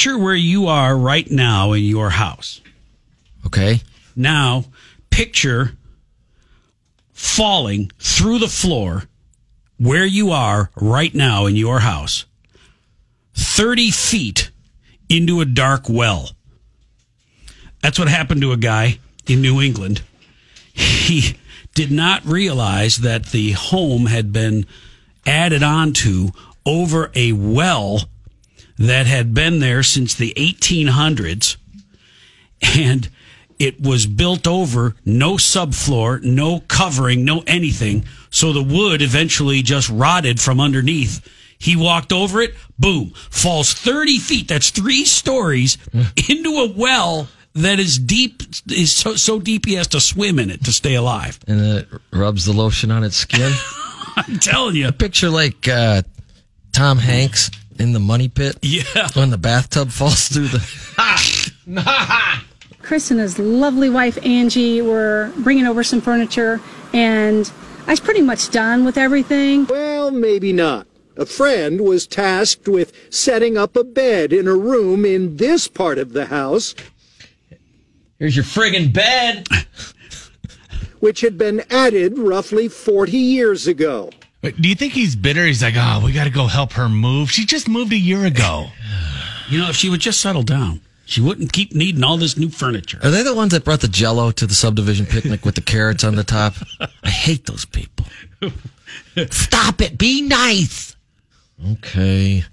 picture where you are right now in your house. Okay. Now, picture falling through the floor where you are right now in your house, 30 feet into a dark well. That's what happened to a guy in New England. He did not realize that the home had been added onto over a well that had been there since the 1800s. And it was built over, no subfloor, no covering, no anything. So the wood eventually just rotted from underneath. He walked over it, boom, falls 30 feet. That's three stories into a well that is deep, is so, so deep he has to swim in it to stay alive. And it rubs the lotion on its skin. I'm telling you. A picture like uh, Tom Hanks in the money pit. Yeah. When the bathtub falls through the. Chris and his lovely wife Angie were bringing over some furniture, and I was pretty much done with everything. Well, maybe not. A friend was tasked with setting up a bed in a room in this part of the house, Here's your friggin' bed. which had been added roughly 40 years ago. Wait, Do you think he's bitter? He's like, oh, we got to go help her move. She just moved a year ago. You know, if she would just settle down, she wouldn't keep needing all this new furniture. Are they the ones that brought the jello to the subdivision picnic with the carrots on the top? I hate those people. Stop it. Be nice. Okay.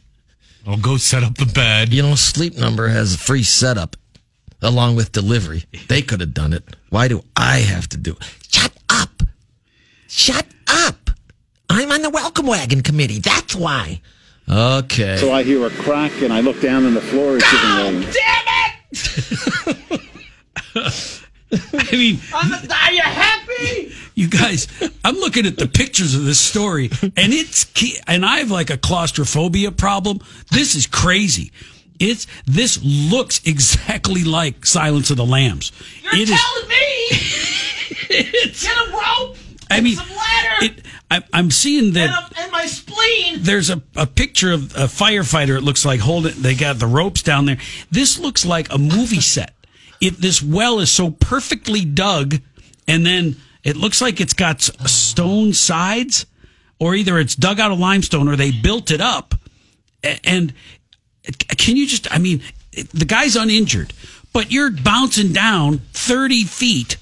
I'll go set up the bed. You know, Sleep Number has a free setup along with delivery. They could have done it. Why do I have to do it? Shut up. Shut up. I'm on the welcome wagon committee. That's why. Okay. So I hear a crack and I look down and the floor is giving way. Damn it! I mean, Are you happy? you guys, I'm looking at the pictures of this story, and it's and I have like a claustrophobia problem. This is crazy. It's this looks exactly like Silence of the Lambs. You're it telling me. it's, Get a rope. I mean, some it. I, I'm seeing that. And my spleen. there's a, a picture of a firefighter. It looks like holding. They got the ropes down there. This looks like a movie set. It this well is so perfectly dug, and then it looks like it's got stone sides, or either it's dug out of limestone or they built it up. And can you just? I mean, the guy's uninjured, but you're bouncing down thirty feet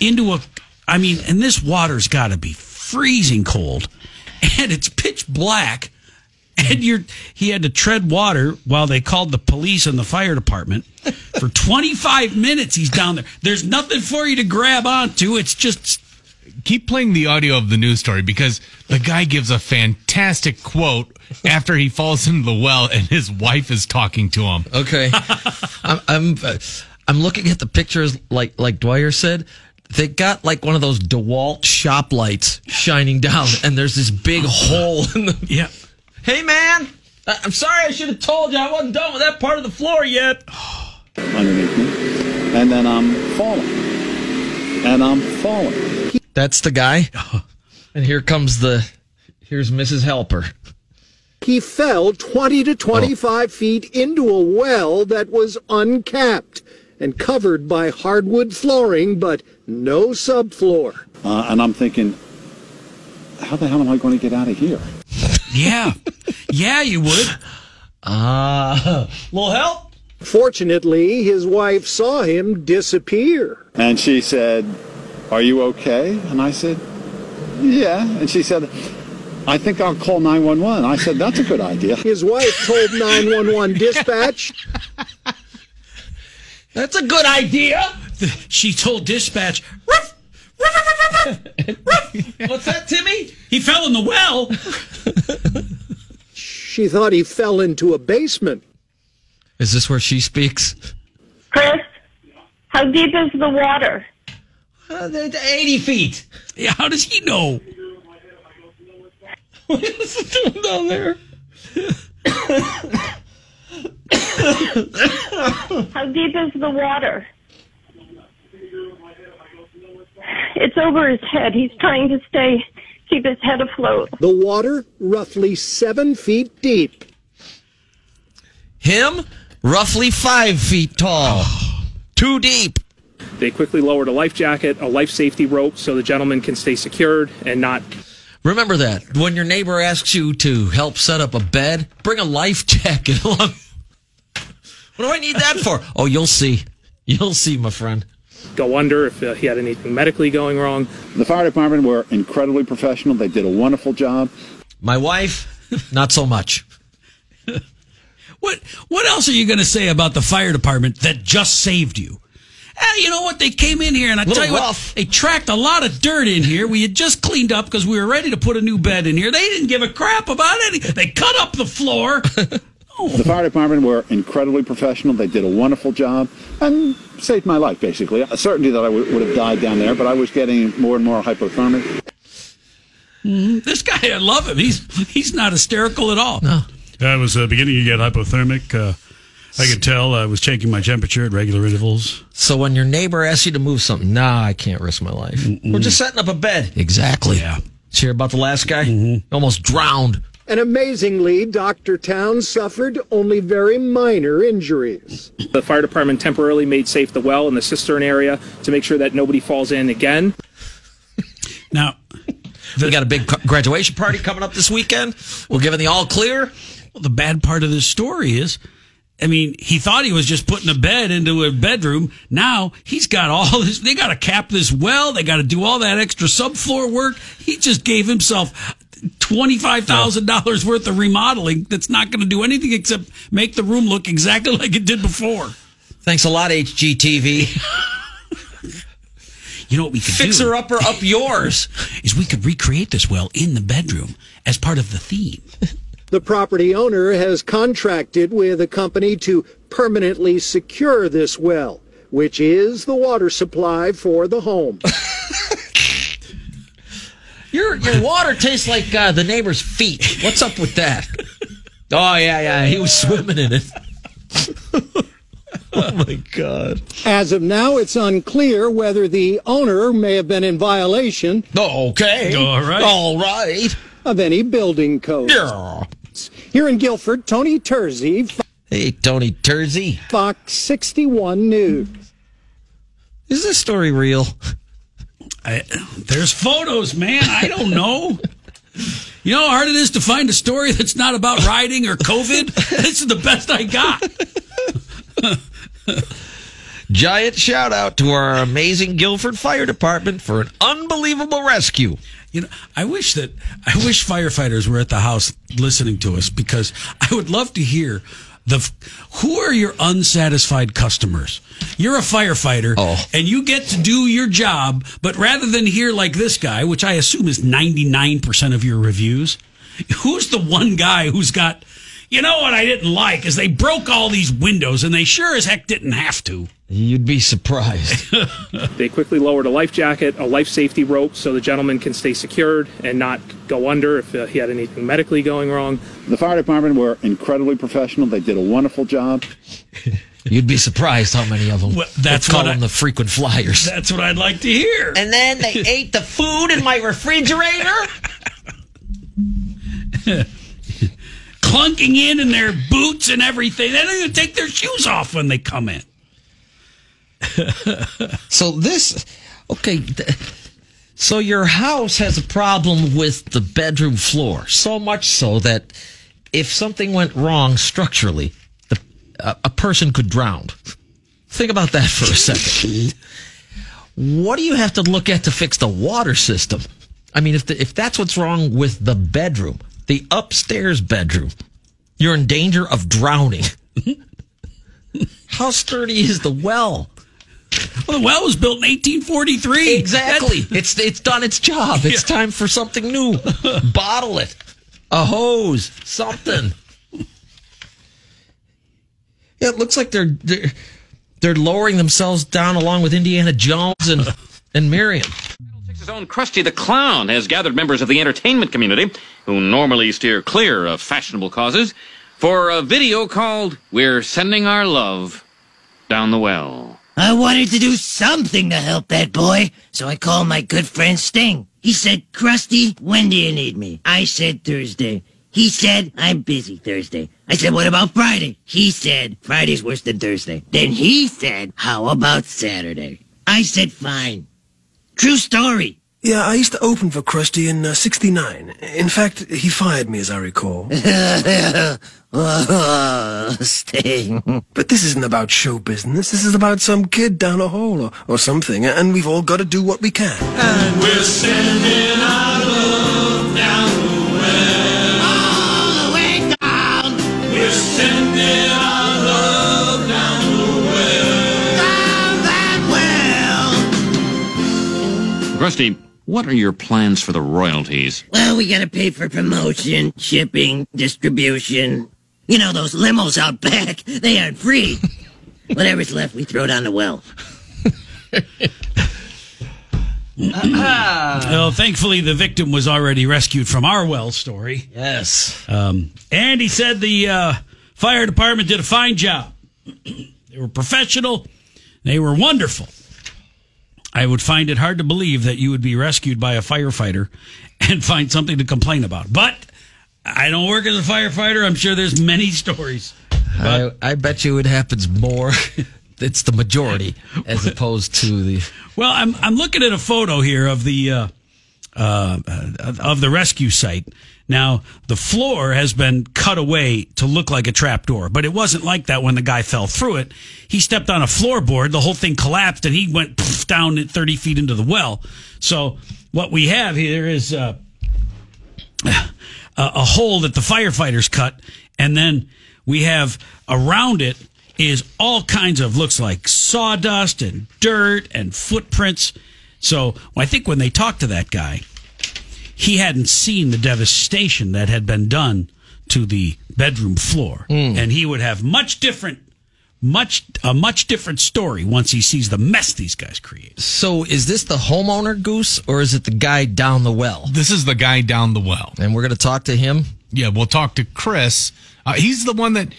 into a. I mean, and this water's got to be freezing cold, and it's pitch black, and you're. He had to tread water while they called the police and the fire department for 25 minutes. He's down there. There's nothing for you to grab onto. It's just. Keep playing the audio of the news story because the guy gives a fantastic quote after he falls into the well and his wife is talking to him. Okay. I'm I'm, uh, I'm looking at the pictures like like Dwyer said. They got like one of those DeWalt shop lights shining down, and there's this big hole in the. Yeah. Hey man, I- I'm sorry I should have told you I wasn't done with that part of the floor yet. underneath me. And then I'm falling. And I'm falling. That's the guy. And here comes the. Here's Mrs. Helper. He fell 20 to 25 feet into a well that was uncapped and covered by hardwood flooring, but no subfloor. Uh, and I'm thinking, how the hell am I going to get out of here? Yeah. yeah, you would. Ah, little help. Fortunately, his wife saw him disappear. And she said, Are you okay? And I said, Yeah. And she said, I think I'll call 911. I said, That's a good idea. His wife told 911 dispatch That's a good idea. She told dispatch, "Ruff, ruff, ruff, ruff, ruff." What's that, Timmy? he fell in the well. she thought he fell into a basement. Is this where she speaks? Chris, how deep is the water? Uh, they're 80 feet. Yeah, how does he know? What is it doing down there? How deep is the water? It's over his head. He's trying to stay, keep his head afloat. The water, roughly seven feet deep. Him, roughly five feet tall. Too deep. They quickly lowered a life jacket, a life safety rope, so the gentleman can stay secured and not Remember that. When your neighbor asks you to help set up a bed, bring a life jacket along. What do I need that for? Oh, you'll see. You'll see, my friend. go under if uh, he had anything medically going wrong. The fire department were incredibly professional. They did a wonderful job. My wife, not so much. What what else are you going to say about the fire department that just saved you? Eh, you know what? They came in here and I tell you rough. what, they tracked a lot of dirt in here. We had just cleaned up because we were ready to put a new bed in here. They didn't give a crap about any. They cut up the floor. The fire department were incredibly professional. They did a wonderful job and saved my life, basically. A certainty that I would would have died down there, but I was getting more and more hypothermic. this guy, I love him. He's he's not hysterical at all. No. I was uh, beginning to get hypothermic. Uh, I could tell I was checking my temperature at regular intervals. So when your neighbor asks you to move something, nah, I can't risk my life. We're just setting up a bed. Exactly. Yeah. Did you hear about the last guy? Almost drowned. And amazingly, Dr. Towns suffered only very minor injuries. The fire department temporarily made safe the well and the cistern area to make sure that nobody falls in again. Now, we got a big graduation party coming up this weekend. We're giving the all clear. well, the bad part of this story is, I mean, he thought he was just putting a bed into a bedroom. Now he's got all this. They got to cap this well. They got to do all that extra subfloor work. He just gave himself twenty five thousand dollars worth of remodeling. That's not going to do anything except make the room look exactly like it did before. Thanks a lot, HGTV. You know what we could do? Fixer upper up yours. is we could recreate this well in the bedroom as part of the theme. The property owner has contracted with a company to permanently secure this well, which is the water supply for the home. Your your water tastes like uh, the neighbor's feet. What's up with that? Oh yeah, yeah. He was swimming in it. oh my god. As of now, it's unclear whether the owner may have been in violation okay. All right. All right. of any building code. Yeah. Here in Guilford, Tony Terzi, Hey, Tony Tersey. Fox 61 News. Is this story real? I, there's photos, man. I don't know. You know how hard it is to find a story that's not about riding or COVID? This is the best I got. Giant shout out to our amazing Guilford Fire Department for an unbelievable rescue. You know, I wish that I wish firefighters were at the house listening to us because I would love to hear the who are your unsatisfied customers. You're a firefighter Oh. and you get to do your job, but rather than hear like this guy, which I assume is 99% of your reviews, who's the one guy who's got you know what I didn't like is they broke all these windows and they sure as heck didn't have to. You'd be surprised. They quickly lowered a life jacket, a life safety rope, so the gentleman can stay secured and not go under if uh, he had anything medically going wrong. The fire department were incredibly professional. They did a wonderful job. You'd be surprised how many of them. Well, that's call what I- them the frequent flyers. That's what I'd like to hear. And then they ate the food in my refrigerator. Clunking in in their boots and everything. They don't even take their shoes off when they come in. So this, okay. So your house has a problem with the bedroom floor, so much so that if something went wrong structurally, the, a, a person could drown. Think about that for a second. what do you have to look at to fix the water system? I mean, if the, if that's what's wrong with the bedroom, the upstairs bedroom, you're in danger of drowning. How sturdy is the well? Well, the well was built in 1843. Exactly. It's it's done its job. It's time for something new. Bottle it. A hose. Something. Yeah, it looks like they're they're, they're lowering themselves down along with Indiana Jones and and Miriam. His own Krusty the Clown has gathered members of the entertainment community, who normally steer clear of fashionable causes, for a video called We're Sending Our Love Down the Well. I wanted to do something to help that boy, so I called my good friend Sting. He said, Krusty, when do you need me? I said Thursday. He said, I'm busy Thursday. I said, what about Friday? He said, Friday's worse than Thursday. Then he said, how about Saturday? I said, fine. True story. Yeah, I used to open for Krusty in uh, 69. In fact, he fired me, as I recall. Sting. But this isn't about show business. This is about some kid down a hole or, or something, and we've all got to do what we can. And we're sending our love down the well. All the way down. We're sending our love down the well. Down that well. Krusty, what are your plans for the royalties? Well, we gotta pay for promotion, shipping, distribution. You know, those limos out back, they aren't free. Whatever's left, we throw down the well. well, thankfully, the victim was already rescued from our well story. Yes. Um, and he said the uh, fire department did a fine job. they were professional, they were wonderful. I would find it hard to believe that you would be rescued by a firefighter and find something to complain about. But I don't work as a firefighter. I'm sure there's many stories. I, I bet you it happens more. it's the majority as opposed to the. Well, I'm I'm looking at a photo here of the uh, uh, of the rescue site. Now the floor has been cut away to look like a trapdoor, but it wasn't like that when the guy fell through it. He stepped on a floorboard, the whole thing collapsed, and he went poof, down at 30 feet into the well. So what we have here is uh, a, a hole that the firefighters cut, and then we have around it is all kinds of looks like sawdust and dirt and footprints. So I think when they talked to that guy, he hadn't seen the devastation that had been done to the bedroom floor, and he would have much different, much a much different story once he sees the mess these guys create. So is this the homeowner goose or is it the guy down the well? This is the guy down the well. And we're going to talk to him? Yeah, we'll talk to Chris. Uh, he's the one that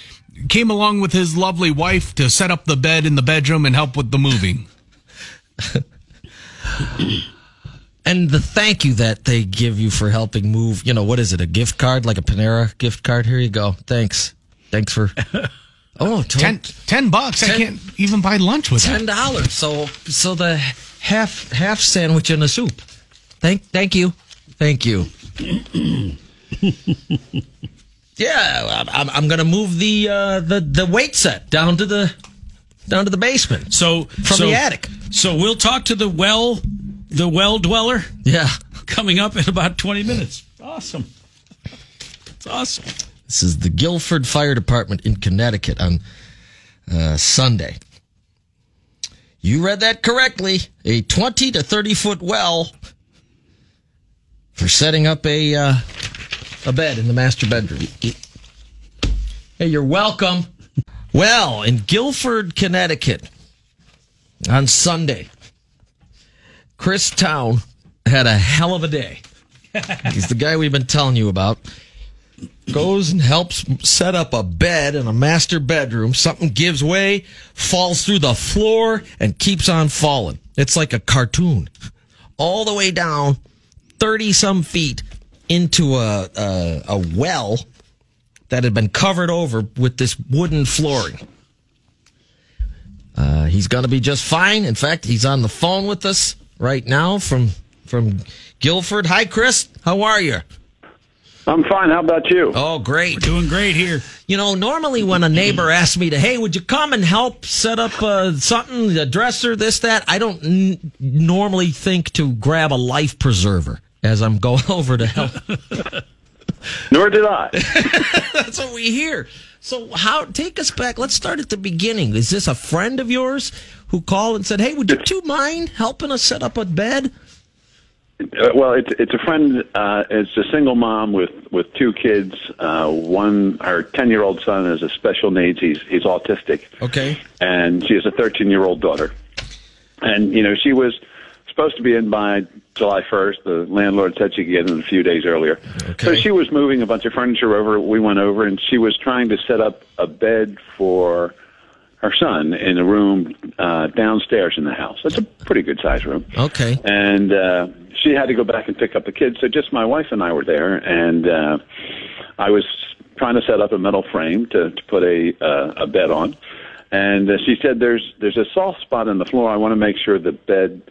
came along with his lovely wife to set up the bed in the bedroom and help with the moving. and the thank you that they give you for helping move, you know, what is it, a gift card, like a Panera gift card? Here you go. Thanks. Thanks for. Oh, ten, 10 bucks. I can't even buy lunch with ten that. dollars. So, so the half half sandwich and a soup. Thank, thank you, thank you. yeah, I'm, I'm going to move the uh, the the weight set down to the down to the basement. So from so- the attic. So we'll talk to the well, the well dweller. Yeah, coming up in about 20 minutes. Awesome. It's awesome. This is the Guilford Fire Department in Connecticut on uh, Sunday. You read that correctly. A 20 to 30 foot well for setting up a uh, a bed in the master bedroom. Hey, you're welcome. Well, in Guilford, Connecticut, on Sunday, Chris Town had a hell of a day. He's the guy we've been telling you about. Goes and helps set up a bed in a master bedroom. Something gives way, falls through the floor, and keeps on falling. It's like a cartoon. All the way down 30 some feet into a, a, a well that had been covered over with this wooden flooring. Uh, he's going to be just fine. In fact, he's on the phone with us right now from from Guilford. Hi, Chris. How are you? I'm fine. How about you? Oh, great. We're doing great here. You know, normally when a neighbor asks me to, hey, would you come and help set up uh, something, a dresser, this, that, I don't n- normally think to grab a life preserver as I'm going over to help. Nor did I. That's what we hear. So, how? Take us back. Let's start at the beginning. Is this a friend of yours who called and said, "Hey, would you two mind helping us set up a bed?" Uh, well, it's it's a friend. Uh, it's a single mom with with two kids. Uh, one, her ten year old son has a special needs. He's he's autistic, Okay. and she has a thirteen year old daughter. And you know, she was supposed to be in by July first. The landlord said she could get in a few days earlier. Okay. So she was moving a bunch of furniture over. We went over, and she was trying to set up a bed for her son in a room uh, downstairs in the house. That's a pretty good sized room. Okay. And uh, she had to go back and pick up the kids, so just my wife and I were there, and uh, I was trying to set up a metal frame to, to put a uh, a bed on. And uh, she said, "There's there's a soft spot in the floor. I want to make sure the bed."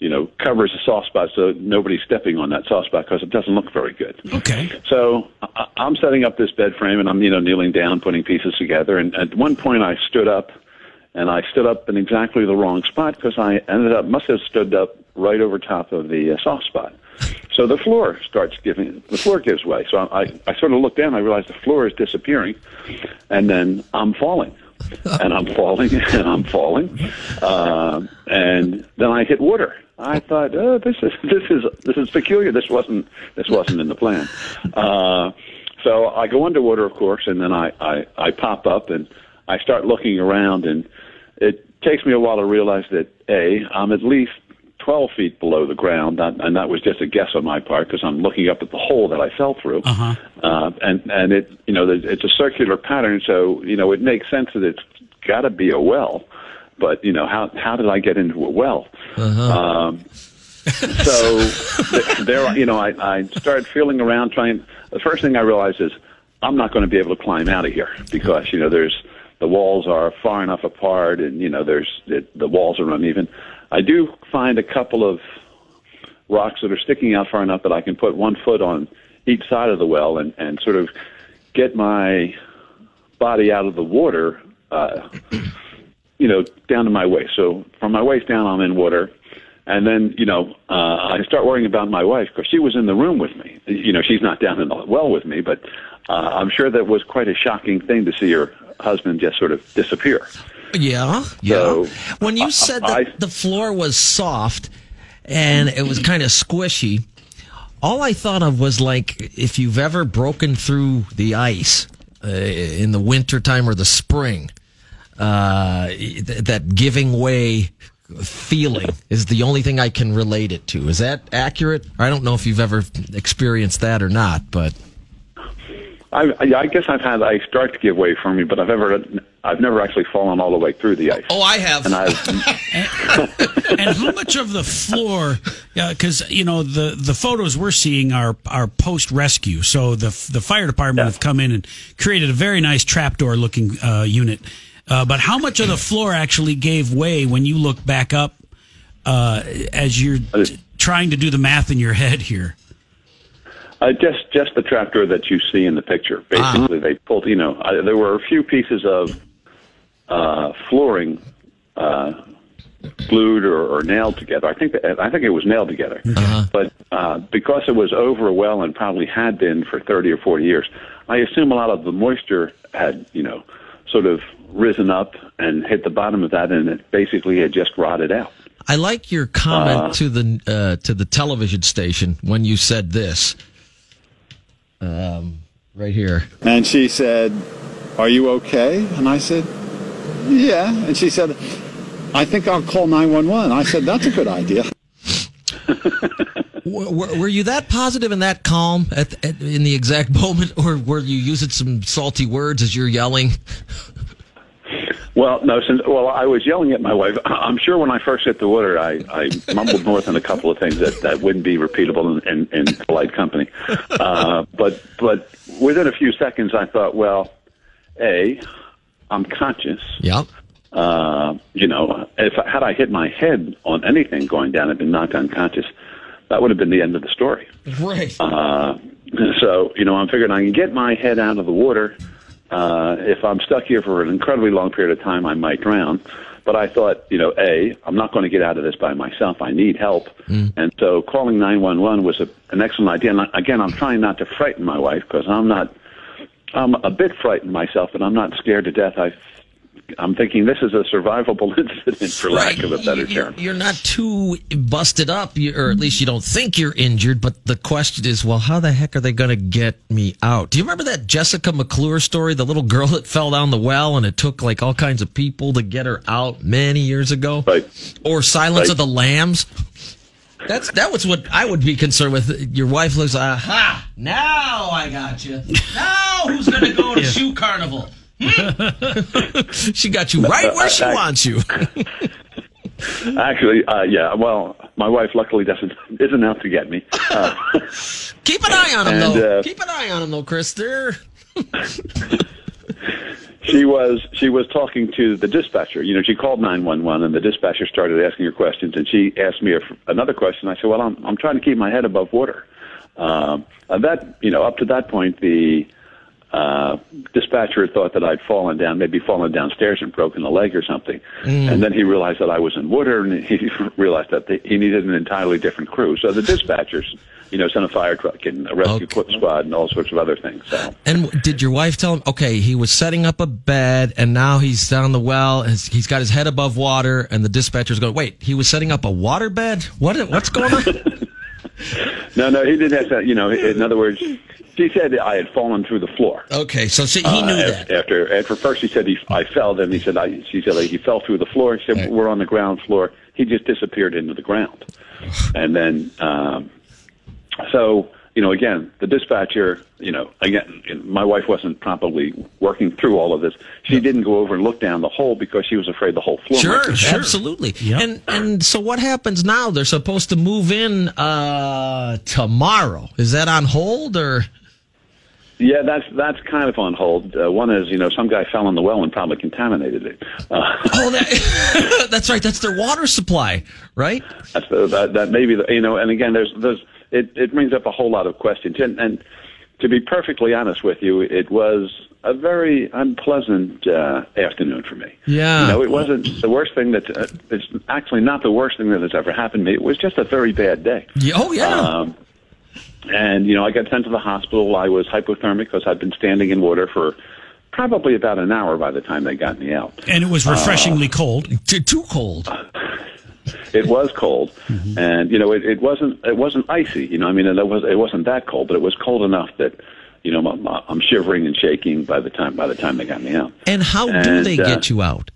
You know, covers the soft spot so nobody's stepping on that soft spot because it doesn't look very good. Okay. So I- I'm setting up this bed frame and I'm, you know, kneeling down, putting pieces together. And at one point I stood up and I stood up in exactly the wrong spot because I ended up, must have stood up right over top of the uh, soft spot. So the floor starts giving, the floor gives way. So I, I sort of look down, I realize the floor is disappearing and then I'm falling. and I'm falling and I'm falling, uh, and then I hit water. I thought, oh, this is this is this is peculiar. This wasn't this wasn't in the plan. Uh, so I go underwater, of course, and then I, I I pop up and I start looking around, and it takes me a while to realize that a I'm at least 12 feet below the ground, and and that was just a guess on my part because I'm looking up at the hole that I fell through. Uh-huh. Uh, and and it you know it's a circular pattern, so you know it makes sense that it's got to be a well. But you know how how did I get into a well? Um, so th- there, you know, I, I started feeling around, trying. The first thing I realized is I'm not going to be able to climb out of here because you know there's the walls are far enough apart, and you know there's it, the walls are uneven. I do find a couple of rocks that are sticking out far enough that I can put one foot on each side of the well and, and sort of get my body out of the water, uh, you know, down to my waist. So from my waist down, I'm in water. And then, you know, uh, I start worrying about my wife because she was in the room with me. You know, she's not down in the well with me, but uh, I'm sure that was quite a shocking thing to see her husband just sort of disappear. Yeah, yeah. So, when you said that I- the floor was soft and it was kind of squishy, all I thought of was like if you've ever broken through the ice uh, in the wintertime or the spring, uh, th- that giving way feeling is the only thing I can relate it to. Is that accurate? I don't know if you've ever experienced that or not, but I, I guess I've had ice start to give way for me, but I've ever, I've never actually fallen all the way through the ice. oh, I have. And I've, and how much of the floor? Because you know the the photos we're seeing are are post rescue. So the the fire department have come in and created a very nice trapdoor looking uh, unit. Uh, but how much of the floor actually gave way when you look back up uh, as you're t- trying to do the math in your head here? Uh, just just the trapdoor that you see in the picture. Basically, they pulled. You know, uh, there were a few pieces of uh, flooring uh, glued or, or nailed together. I think that, I think it was nailed together. But uh, because it was over a well and probably had been for thirty or forty years, I assume a lot of the moisture had you know sort of risen up and hit the bottom of that, and it basically had just rotted out. I like your comment Uh, to the uh, to the television station when you said this. Um, right here. And she said, Are you okay? And I said, Yeah. And she said, I think I'll call 911. I said, That's a good idea. Were, were you that positive and that calm at, at in the exact moment, or were you using some salty words as you're yelling? Well, no, since well, I was yelling at my wife. I'm sure when I first hit the water, I, I mumbled north on a couple of things that, that wouldn't be repeatable in, in, in polite company. Uh, but but within a few seconds, I thought, well, a, I'm conscious. Yep. Uh, you know, if had I hit my head on anything going down and been knocked unconscious, that would have been the end of the story. Right. Uh, so, you know, I'm figuring I can get my head out of the water. Uh, if I'm stuck here for an incredibly long period of time, I might drown. But I thought, you know, A, I'm not going to get out of this by myself. I need help. And so calling 911 was a, an excellent idea. And again, I'm trying not to frighten my wife because I'm not, I'm a bit frightened myself, but I'm not scared to death. I, I'm thinking this is a survivable incident, for lack of a better term. You're not too busted up, or at least you don't think you're injured. But the question is, well, how the heck are they going to get me out? Do you remember that Jessica McClure story, the little girl that fell down the well, and it took like all kinds of people to get her out many years ago? Right. Or Silence Right. of the Lambs. That's that was what I would be concerned with. Your wife looks, aha! Now I got you. Now who's going to go to shoe carnival? she got you right where she wants you. Actually, uh, yeah. Well, my wife luckily doesn't isn't out to get me. Uh, Keep an eye on him, And, though. uh, Keep an eye on him, though, Chris. There. she was she was talking to the dispatcher. You know, she called nine one one, and the dispatcher started asking her questions. And she asked me a, another question. I said, "Well, I'm I'm trying to keep my head above water." Um, and that you know, up to that point, the uh, dispatcher had thought that I'd fallen down, maybe fallen downstairs and broken a leg or something. Mm. And then he realized that I was in water, and he realized that they, he needed an entirely different crew. So the dispatchers, you know, sent a fire truck and a rescue squad and all sorts of other things. So. And did your wife tell him? Okay, he was setting up a bed, and now he's down the well. And he's got his head above water, and the dispatcher's going, "Wait, he was setting up a water bed? What? What's going on?" No, no, he didn't have that. You know, in other words, she said I had fallen through the floor. Okay, so she, he knew Uh, that. After, after first he said he, I fell. Then he said, I, she said like, he fell through the floor. She said we're on the ground floor. He just disappeared into the ground. And then, um, so you know, again, the dispatcher, you know, again, my wife wasn't properly working through all of this. She didn't go over and look down the hole because she was afraid the whole floor. might Sure, be- absolutely. And and so what happens now? They're supposed to move in uh tomorrow. Is that on hold or? Yeah, that's that's kind of on hold. Uh, one is, you know, some guy fell in the well and probably contaminated it. Uh, Oh, that, that's right. That's their water supply, right? That's the, that that maybe the, you know, and again, there's there's it it brings up a whole lot of questions, and and to be perfectly honest with you, it was a very unpleasant uh, afternoon for me. Yeah. You know, it wasn't the worst thing that uh, it's actually not the worst thing that has ever happened to me. It was just a very bad day. Yeah, oh yeah. Um, and you know, I got sent to the hospital. I was hypothermic because I'd been standing in water for probably about an hour by the time they got me out. And it was refreshingly cold. Too, too cold. It was cold, and you know, it, it wasn't it wasn't icy. You know, I mean, it was it wasn't that cold, but it was cold enough that you know I'm, I'm shivering and shaking by the time by the time they got me out. And how do they uh, get you out?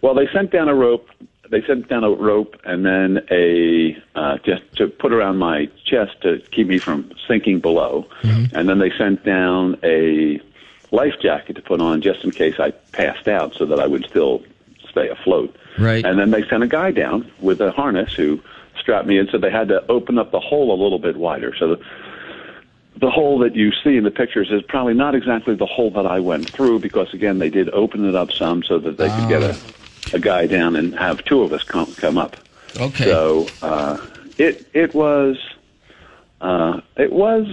Well, they sent down a rope. They sent down a rope and then a uh, just to put around my chest to keep me from sinking below, and then they sent down a life jacket to put on just in case I passed out, so that I would still stay afloat. Right. And then they sent a guy down with a harness who strapped me in, so they had to open up the hole a little bit wider. So the, the hole that you see in the pictures is probably not exactly the hole that I went through because again they did open it up some so that they could get a, a guy down and have two of us come come up. Okay. So uh, it it was uh, it was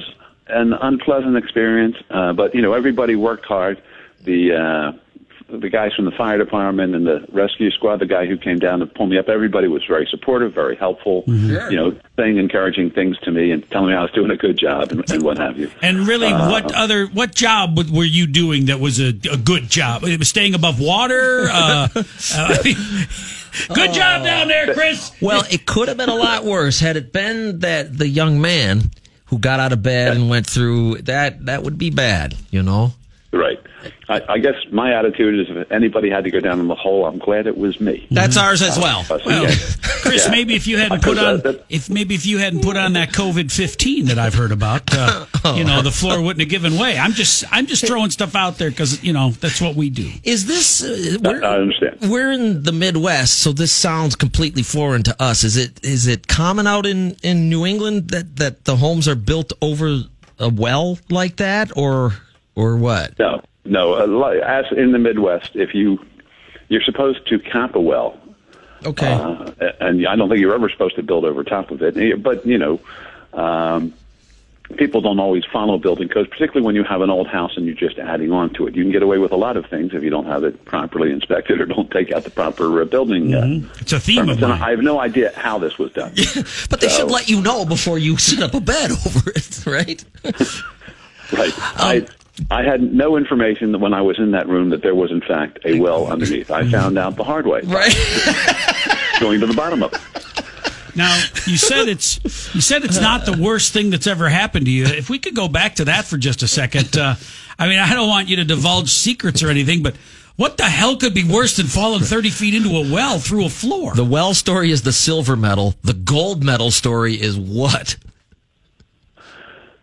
an unpleasant experience, uh, but you know everybody worked hard. The uh, the guys from the fire department and the rescue squad, the guy who came down to pull me up, everybody was very supportive, very helpful. Mhm. You know, saying encouraging things to me and telling me I was doing a good job and, and what have you. And really, Uh, what other what job were you doing that was a, a good job? It was staying above water. Uh, uh, good job down there, Chris. Well, it could have been a lot worse had it been that the young man who got out of bed and went through that. That would be bad, you know. Right. I, I guess my attitude is if anybody had to go down in the hole, I'm glad it was me. That's ours as Uh, well. uh, Well, yeah. Chris, Yeah. maybe if you hadn't put on that- if maybe if you hadn't put on that COVID fifteen that I've heard about, uh, you know, the floor wouldn't have given way. I'm just I'm just throwing stuff out there because you know that's what we do. Is this? Uh, we're, I understand. we're in the Midwest, so this sounds completely foreign to us. Is it? Is it common out in in New England that that the homes are built over a well like that, or or what? No, no. Uh, as in the Midwest, if you you're supposed to cap a well, Okay. uh, and I don't think you're ever supposed to build over top of it. But you know, um, people don't always follow building codes, particularly when you have an old house and you're just adding on to it. You can get away with a lot of things if you don't have it properly inspected or don't take out the proper uh, building. Uh, It's a theme of permits. Mine. I have no idea how this was done. But they So- should let you know before you set up a bed over it, right? Right. I I had no information that when I was in that room that there was in fact a well underneath. I found out the hard way. Right. Going to the bottom of it. Now you said it's you said it's not the worst thing that's ever happened to you. If we could go back to that for just a second, uh, I mean, I don't want you to divulge secrets or anything, but what the hell could be worse than falling thirty feet into a well through a floor? The well story is the silver medal. The gold medal story is what?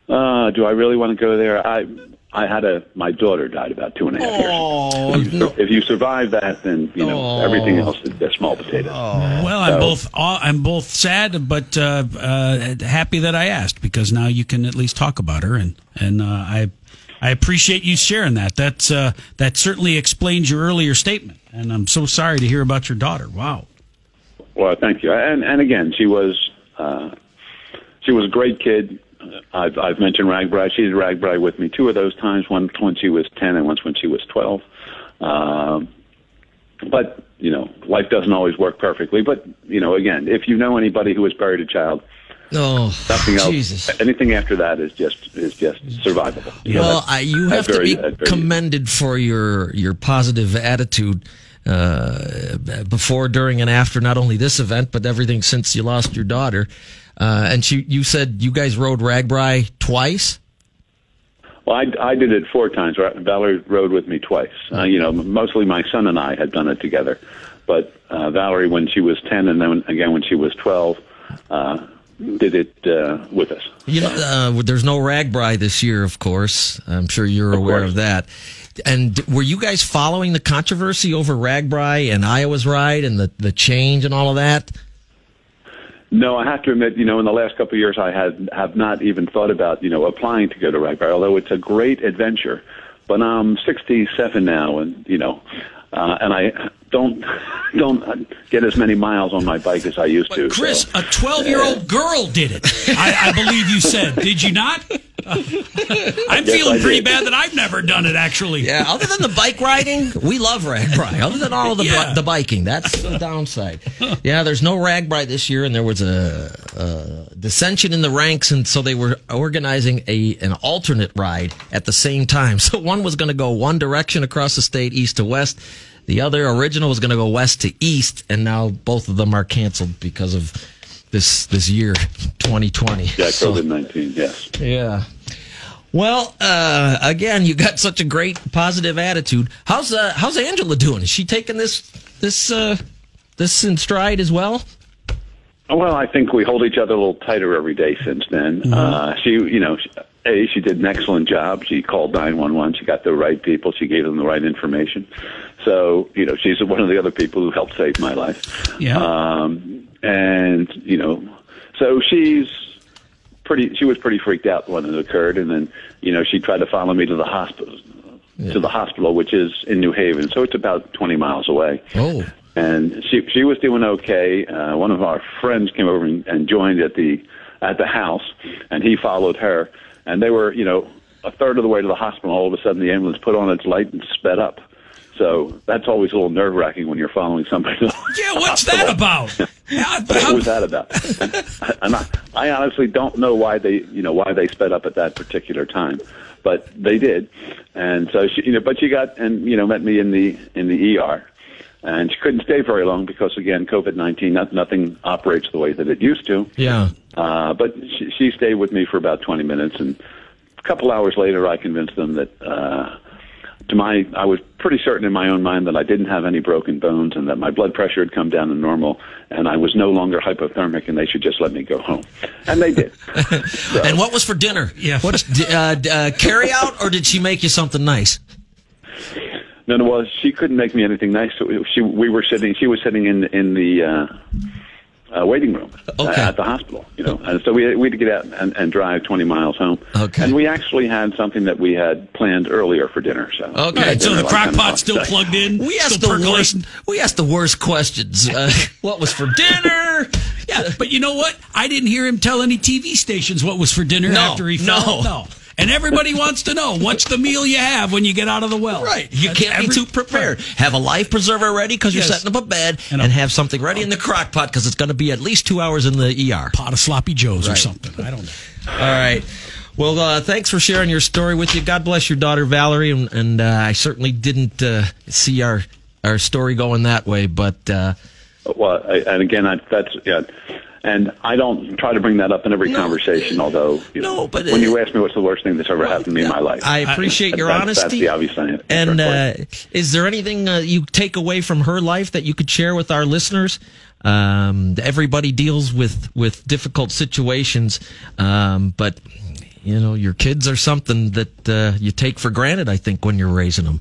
Uh, do I really want to go there? I I had a my daughter died about two and a half Oh, years. If you, sur- if you survive that, then you know Oh. everything else is just small potatoes. Well, I'm both I'm both sad, but uh, uh, happy that I asked because now you can at least talk about her, and and uh, I I appreciate you sharing that. That's uh, that certainly explains your earlier statement, and I'm so sorry to hear about your daughter. Wow. Well, thank you. And and again, she was uh, she was a great kid. I've I've mentioned RAGBRAI. She did RAGBRAI with me two of those times. One when she was ten, and once when she was twelve. Um, but you know, life doesn't always work perfectly. But you know, again, if you know anybody who has buried a child, Oh, nothing else. Jesus. Anything after that is just is just survivable. You know, well, that's- I, you have to be commended for your your positive attitude uh, before, during, and after not only this event but everything since you lost your daughter. Uh, and she, you said you guys rode RAGBRAI twice. Well, I, I did it four times. Valerie rode with me twice. Uh, you know, mostly my son and I had done it together. But uh, Valerie, when she was 10, and then again when she was 12, uh, did it uh, with us. You know, uh, there's no RAGBRAI this year, of course. I'm sure you're aware of that. And were you guys following the controversy over RAGBRAI and Iowa's ride and the, the change and all of that? No, I have to admit, you know, in the last couple of years, I had have not even thought about, you know, applying to go to RAGBRAI, although it's a great adventure. But I'm 67 now, and you know, uh, and I don't don't get as many miles on my bike as I used to. Chris, so. a 12 year old girl did it. I, I believe you said. Did you not? I'm Yes, feeling pretty bad that I've never done it. Actually, Yeah, other than the bike riding, we love RAGBRAI. Other than all the Yeah. the biking, that's the downside. Yeah, there's no RAGBRAI this year, and there was a, a dissension in the ranks, and so they were organizing a an alternate ride at the same time. So one was going to go one direction across the state, east to west. The other original was going to go west to east, and now both of them are canceled because of this this year, 2020. Yeah, So- COVID 19, yes. yeah. Well, uh, again, you got such a great positive attitude. How's uh, how's Angela doing? Is she taking this this uh, this in stride as well? Well, I think we hold each other a little tighter every day since then. Uh, she, you know, she, a she did an excellent job. She called nine one one. She got the right people. She gave them the right information. So, you know, she's one of the other people who helped save my life. Yeah. Um, and you know, so she's pretty. She was pretty freaked out when it occurred, and then you know she tried to follow me to the hospital. To the hospital, which is in New Haven, so it's about twenty miles away Oh, and she she was doing okay. Uh, one of our friends came over and, and joined at the at the house, and he followed her, and they were you know a third of the way to the hospital. All of a sudden, the ambulance put on its light and sped up. So that's always a little nerve wracking when you're following somebody. Yeah, what's that about? How- what was that about? and I, I honestly don't know why they, you know, why they sped up at that particular time, but they did. And so she, you know, but she got and you know met me in the in the ER, and she couldn't stay very long because again, COVID nineteen, not, nothing operates the way that it used to. yeah. Uh, but she, she stayed with me for about 20 minutes, and a couple hours later, I convinced them that, uh, to my, I was pretty certain in my own mind that I didn't have any broken bones and that my blood pressure had come down to normal, and I was no longer hypothermic, and they should just let me go home. And they did. And what was for dinner? Yeah. What uh, d- uh, carry out, or did she make you something nice? No, no, well, she couldn't make me anything nice. So she, we were sitting, she was sitting in in the uh, uh, waiting room uh, at the hospital, you know. And so we we had to get out and, and drive 20 miles home. Okay. And we actually had something that we had planned earlier for dinner. So Okay. All right, so the like crock pot's still today. plugged in. We asked the worst. We asked the worst questions. Uh, what was for dinner? Yeah, but you know what? I didn't hear him tell any TV stations what was for dinner No, after he fell. no. No. And everybody wants to know what's the meal you have when you get out of the well. Right. You That's can't be too prepared. Have a life preserver ready because you're Yes. setting up a bed, And and, have something ready in the crock pot because it's going to be at least two hours in the ER. Pot of sloppy joes or something. I don't know. All right. Well, uh, thanks for sharing your story with you. God bless your daughter Valerie, and, and uh, I certainly didn't uh, see our our story going that way, but uh, Well, I, and again, I, that's yeah. And I don't try to bring that up in every conversation, although you know, No, but, when uh, you ask me what's the worst thing that's ever happened to me in my life, I appreciate your that's, honesty. That's the obvious thing. And uh, is there anything uh, you take away from her life that you could share with our listeners? Um, everybody deals with with difficult situations, um, but you know, your kids are something that uh, you take for granted. I think when you're raising them,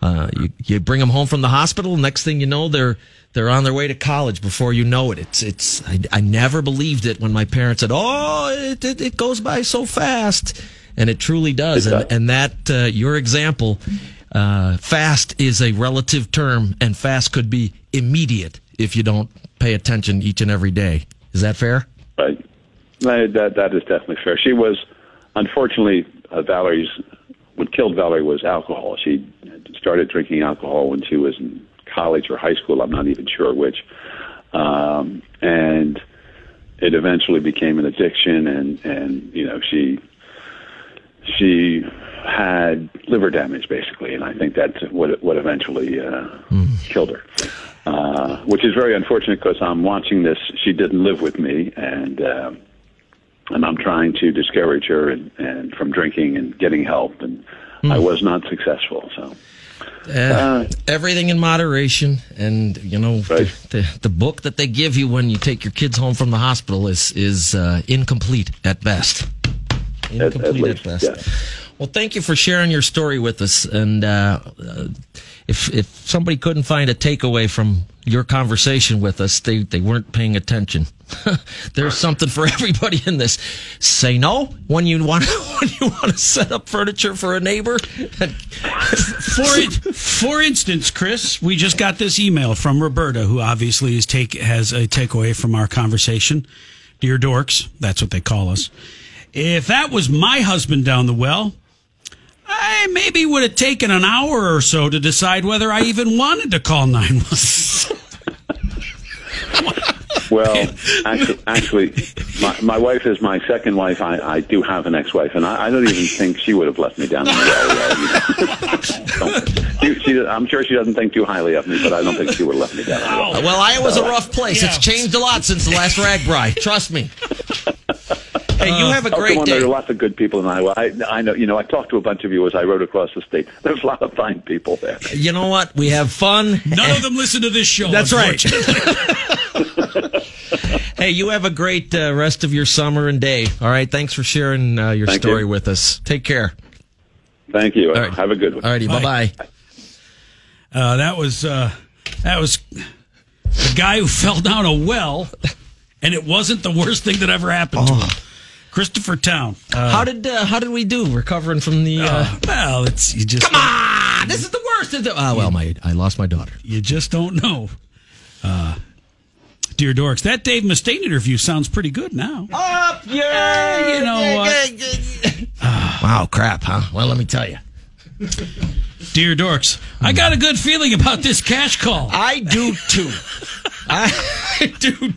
uh, you you bring them home from the hospital. Next thing you know, they're they're on their way to college before you know it. It's it's. I, I never believed it when my parents said, "Oh, it, it, it goes by so fast," and it truly does. And, and that uh, your example, uh, fast is a relative term, and fast could be immediate if you don't pay attention each and every day. Is that fair? Right. That that is definitely fair. She was, unfortunately, uh, Valerie's. What killed Valerie was alcohol. She started drinking alcohol when she was in college or high school. I'm not even sure which. Um, and it eventually became an addiction, and and you know she she had liver damage basically, and I think that's what what eventually uh, killed her. Uh, which is very unfortunate because I'm watching this. She didn't live with me, and um, and I'm trying to discourage her and, and from drinking and getting help, and I was not successful. So Uh, everything in moderation, and you know the, the the book that they give you when you take your kids home from the hospital is is uh, incomplete at best. Incomplete at, best. Well, thank you for sharing your story with us. And uh, uh, if if somebody couldn't find a takeaway from your conversation with us, they they weren't paying attention. There's something for everybody in this. Say no when you want when you want to set up furniture for a neighbor. for for instance, Chris, we just got this email from Roberta, who obviously is take has a takeaway from our conversation. Dear dorks, that's what they call us. If that was my husband down the well, I maybe would have taken an hour or so to decide whether I even wanted to call nine one. Well, actually, actually my, my wife is my second wife. I, I do have an ex-wife, and I, I don't even think she would have left me down the well. she, she, I'm sure she doesn't think too highly of me, but I don't think she would have left me down the well. Well, Iowa's a rough place. It's changed a lot since the last RAGBRAI. Trust me. Hey, you have a Also, great one, day. There are lots of good people in Iowa. I, I know, you know, I talked to a bunch of you as I rode across the state. There's a lot of fine people there. You know what? We have fun. None of them listen to this show. That's right. Hey, you have a great uh, rest of your summer and day. All right. Thanks for sharing uh, your Thank story you. with us. Take care. Thank you. Have a good one. All righty. Bye bye. Uh, that was uh, that was the guy who fell down a well, and it wasn't the worst thing that ever happened to him. Christopher Town. Uh, how did uh, how did we do recovering from the? Uh, uh, well, it's you just come on. This is the worst. Of the, oh well, my I lost my daughter. You just don't know. Uh, dear dorks, that Dave Mustaine interview sounds pretty good now. Up, yeah. You know what? wow, crap, huh? Well, let me tell you. Dear dorks, I got a good feeling about this cash call. I do too. I do.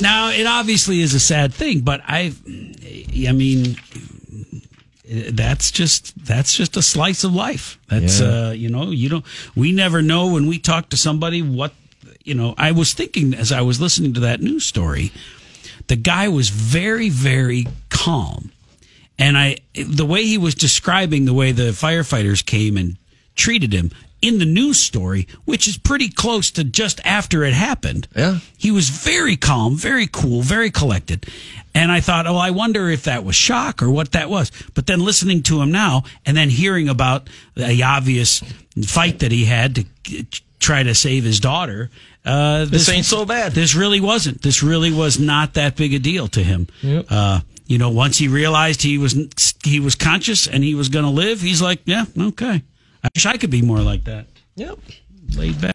Now, it obviously is a sad thing, but I, I mean, that's just that's just a slice of life. That's Yeah. uh, you know, you don't. We never know when we talk to somebody what you know. I was thinking as I was listening to that news story, the guy was very very calm, and I the way he was describing the way the firefighters came and treated him in the news story, which is pretty close to just after it happened. Yeah. He was very calm, very cool, very collected. And I thought, oh, I wonder if that was shock or what that was. But then listening to him now and then hearing about the obvious fight that he had to try to save his daughter, uh, This ain't so bad. This really wasn't. This really was not that big a deal to him. Yep. Uh, you know, once he realized he was he was conscious and he was going to live, he's like, yeah, okay. I wish I could be more like that. Yep. Laid back.